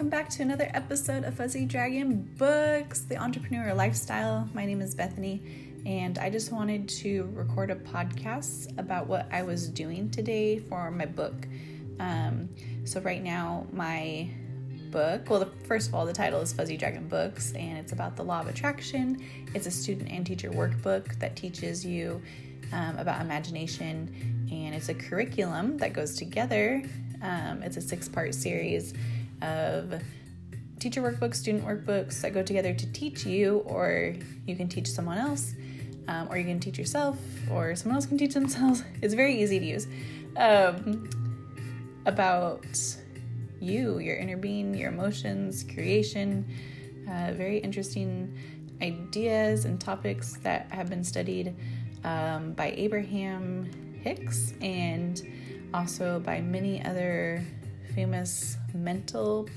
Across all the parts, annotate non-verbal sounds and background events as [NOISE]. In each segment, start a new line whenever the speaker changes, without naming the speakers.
welcome back to another episode of Fuzzy Dragon Books, the entrepreneur lifestyle. My name is Bethany, and I just wanted to record a podcast about what I was doing today for my book. Um, so, right now, my book, well, the, first of all, the title is Fuzzy Dragon Books, and it's about the law of attraction. It's a student and teacher workbook that teaches you um, about imagination, and it's a curriculum that goes together. Um, it's a six part series of teacher workbooks, student workbooks that go together to teach you, or you can teach someone else, um, or you can teach yourself, or someone else can teach themselves. [LAUGHS] It's very easy to use. Um, about you, your inner being, your emotions, creation, uh, very interesting ideas and topics that have been studied um, by Abraham Hicks and also by many other famous mental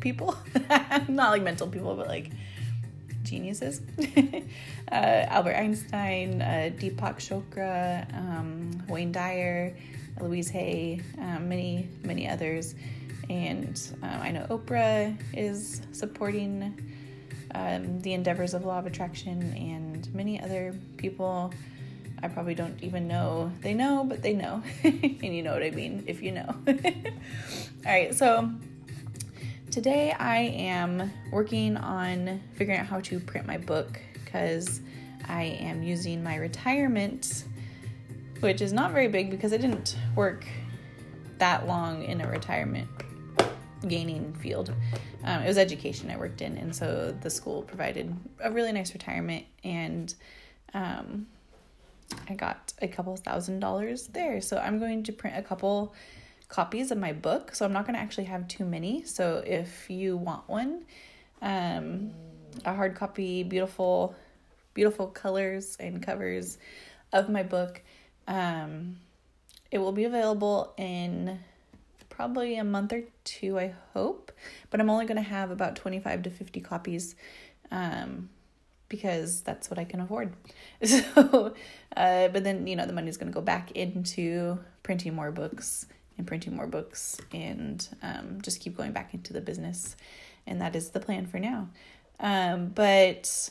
people. [LAUGHS] Not like mental people, but like geniuses. [LAUGHS] uh, Albert Einstein, uh, Deepak Chopra, um, Wayne Dyer, Louise Hay, um, many, many others. And um, I know Oprah is supporting um, the endeavors of law of attraction, and many other people I probably don't even know. They know, but they know. [LAUGHS] and you know what I mean if you know. [LAUGHS] All right, so today I am working on figuring out how to print my book because I am using my retirement, which is not very big because I didn't work that long in a retirement gaining field. Um, it was education I worked in, and so the school provided a really nice retirement and um, I got a couple thousand dollars there. So I'm going to print a couple copies of my book. So I'm not going to actually have too many. So if you want one, um, a hard copy, beautiful, beautiful colors and covers of my book, um, it will be available in probably a month or two, I hope. But I'm only going to have about 25 to 50 copies. Um, because that's what I can afford. [LAUGHS] So, uh, but then, you know, the money's going to go back into printing more books and printing more books and um, just keep going back into the business. And that is the plan for now. Um, but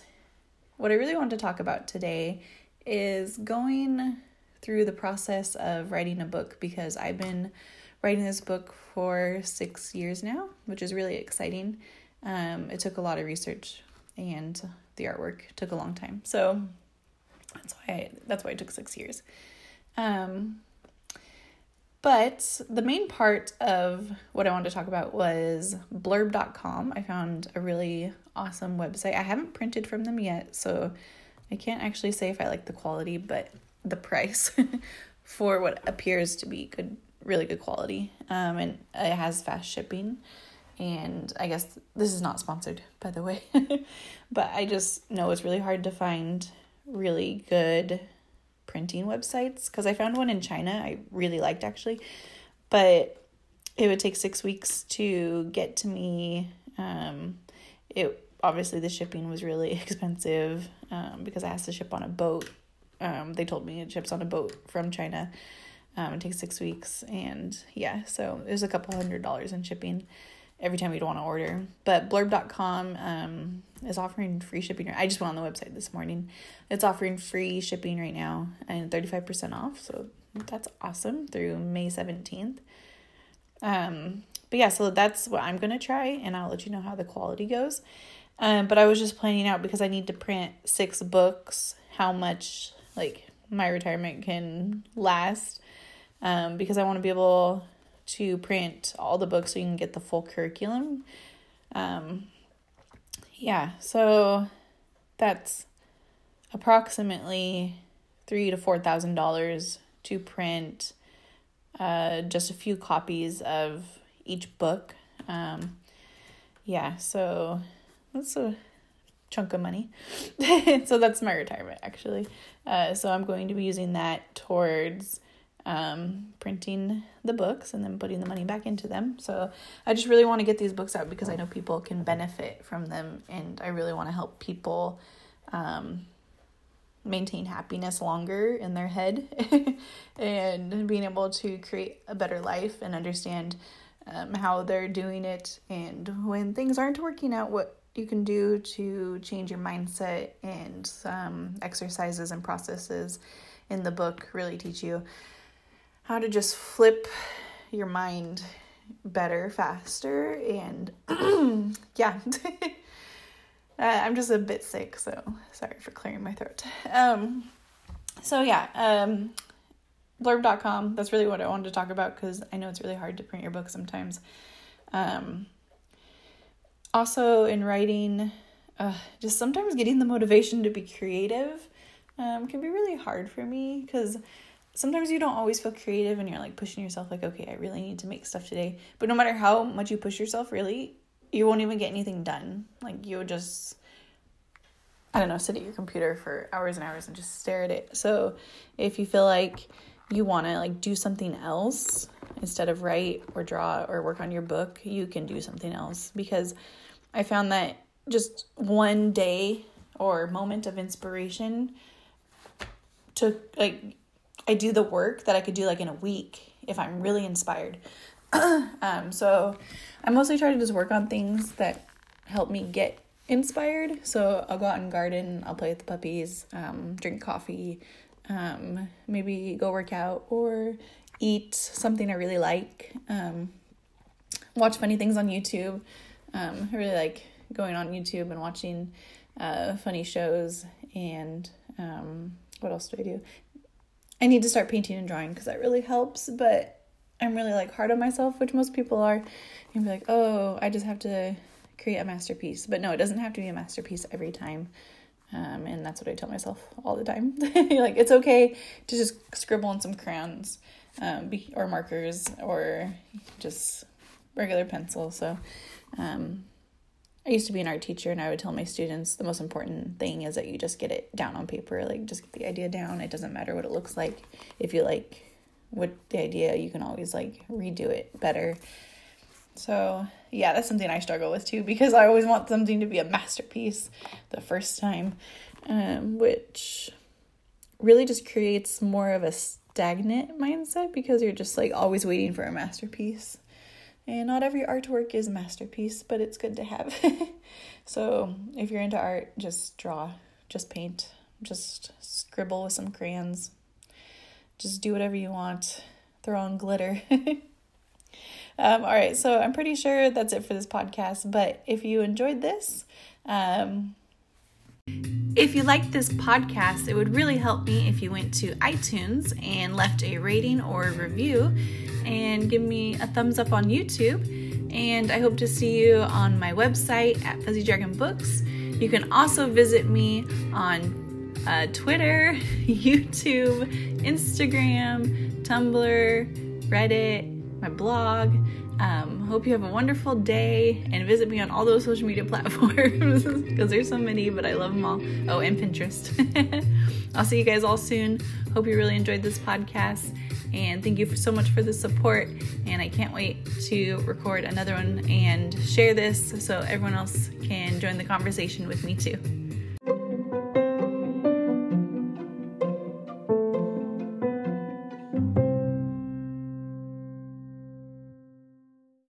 what I really want to talk about today is going through the process of writing a book because I've been writing this book for six years now, which is really exciting. Um, it took a lot of research and the artwork took a long time. So that's why I, that's why it took six years. Um, but the main part of what I wanted to talk about was blurb.com. I found a really awesome website. I haven't printed from them yet, so I can't actually say if I like the quality, but the price [LAUGHS] for what appears to be good, really good quality. Um, and it has fast shipping and I guess this is not sponsored, by the way, [LAUGHS] but I just know it's really hard to find really good printing websites because I found one in China I really liked actually, but it would take six weeks to get to me. Um, it obviously the shipping was really [LAUGHS] expensive um, because I has to ship on a boat. Um, they told me it ships on a boat from China. Um, it takes six weeks, and yeah, so it was a couple hundred dollars in shipping every time you'd want to order. But blurb.com um, is offering free shipping. I just went on the website this morning. It's offering free shipping right now and 35% off. So that's awesome through May 17th. Um, but yeah, so that's what I'm going to try and I'll let you know how the quality goes. Um, but I was just planning out because I need to print six books, how much like my retirement can last. Um, because I want to be able to print all the books so you can get the full curriculum. Um, yeah, so that's approximately three to four thousand dollars to print uh, just a few copies of each book. Um, yeah, so that's a chunk of money. [LAUGHS] so that's my retirement actually. Uh, so I'm going to be using that towards um, printing the books and then putting the money back into them. So I just really want to get these books out because I know people can benefit from them, and I really want to help people um, maintain happiness longer in their head [LAUGHS] and being able to create a better life and understand um, how they're doing it, and when things aren't working out, what you can do to change your mindset and some exercises and processes in the book really teach you how to just flip your mind better faster and [CLEARS THROAT] yeah. [LAUGHS] Uh, i'm just a bit sick so sorry for clearing my throat. Um so yeah um blurb.com that's really what i wanted to talk about because i know it's really hard to print your book sometimes. Um also in writing uh, just sometimes getting the motivation to be creative um, can be really hard for me because sometimes you don't always feel creative and you're like pushing yourself like okay i really need to make stuff today. But no matter how much you push yourself really you won't even get anything done. Like you would just i don't know sit at your computer for hours and hours and just stare at it. So if you feel like you want to like do something else instead of write or draw or work on your book you can do something else. Because i found that just one day or moment of inspiration took like I do the work that I could do like in a week if I'm really inspired. [CLEARS THROAT] um, so I mostly try to just work on things that help me get inspired. So I'll go out and garden, I'll play with the puppies, um, drink coffee, um, maybe go work out or eat something I really like, um, watch funny things on YouTube. Um, I really like going on YouTube and watching uh, funny shows and um, what else do I do? I need to start painting and drawing because that really helps, but I'm really like hard on myself, which most people are. And be like, oh, I just have to create a masterpiece. But no, it doesn't have to be a masterpiece every time. Um, and that's what I tell myself all the time. [LAUGHS] like, it's okay to just scribble on some crayons um, or markers or just regular pencil. So, um, I used to be an art teacher and I would tell my students the most important thing is that you just get it down on paper, like just get the idea down. It doesn't matter what it looks like. If you like what the idea, you can always like redo it better. So, yeah, that's something I struggle with too because I always want something to be a masterpiece the first time, um, which really just creates more of a stagnant mindset because you're just like always waiting for a masterpiece. And not every artwork is a masterpiece, but it's good to have. [LAUGHS] so if you're into art, just draw, just paint, just scribble with some crayons. Just do whatever you want. Throw on glitter. [LAUGHS] um, all right, so I'm pretty sure that's it for this podcast. But if you enjoyed this, um, if you liked this podcast, it would really help me if you went to iTunes and left a rating or review and give me a thumbs up on YouTube. And I hope to see you on my website at Fuzzy Dragon Books. You can also visit me on uh, Twitter, [LAUGHS] YouTube, Instagram, Tumblr, Reddit, my blog. Um, hope you have a wonderful day and visit me on all those social media [LAUGHS] platforms because there's so many, but I love them all. Oh, and Pinterest. [LAUGHS] I'll see you guys all soon. Hope you really enjoyed this podcast and thank you for so much for the support. And I can't wait to record another one and share this so everyone else can join the conversation with me too.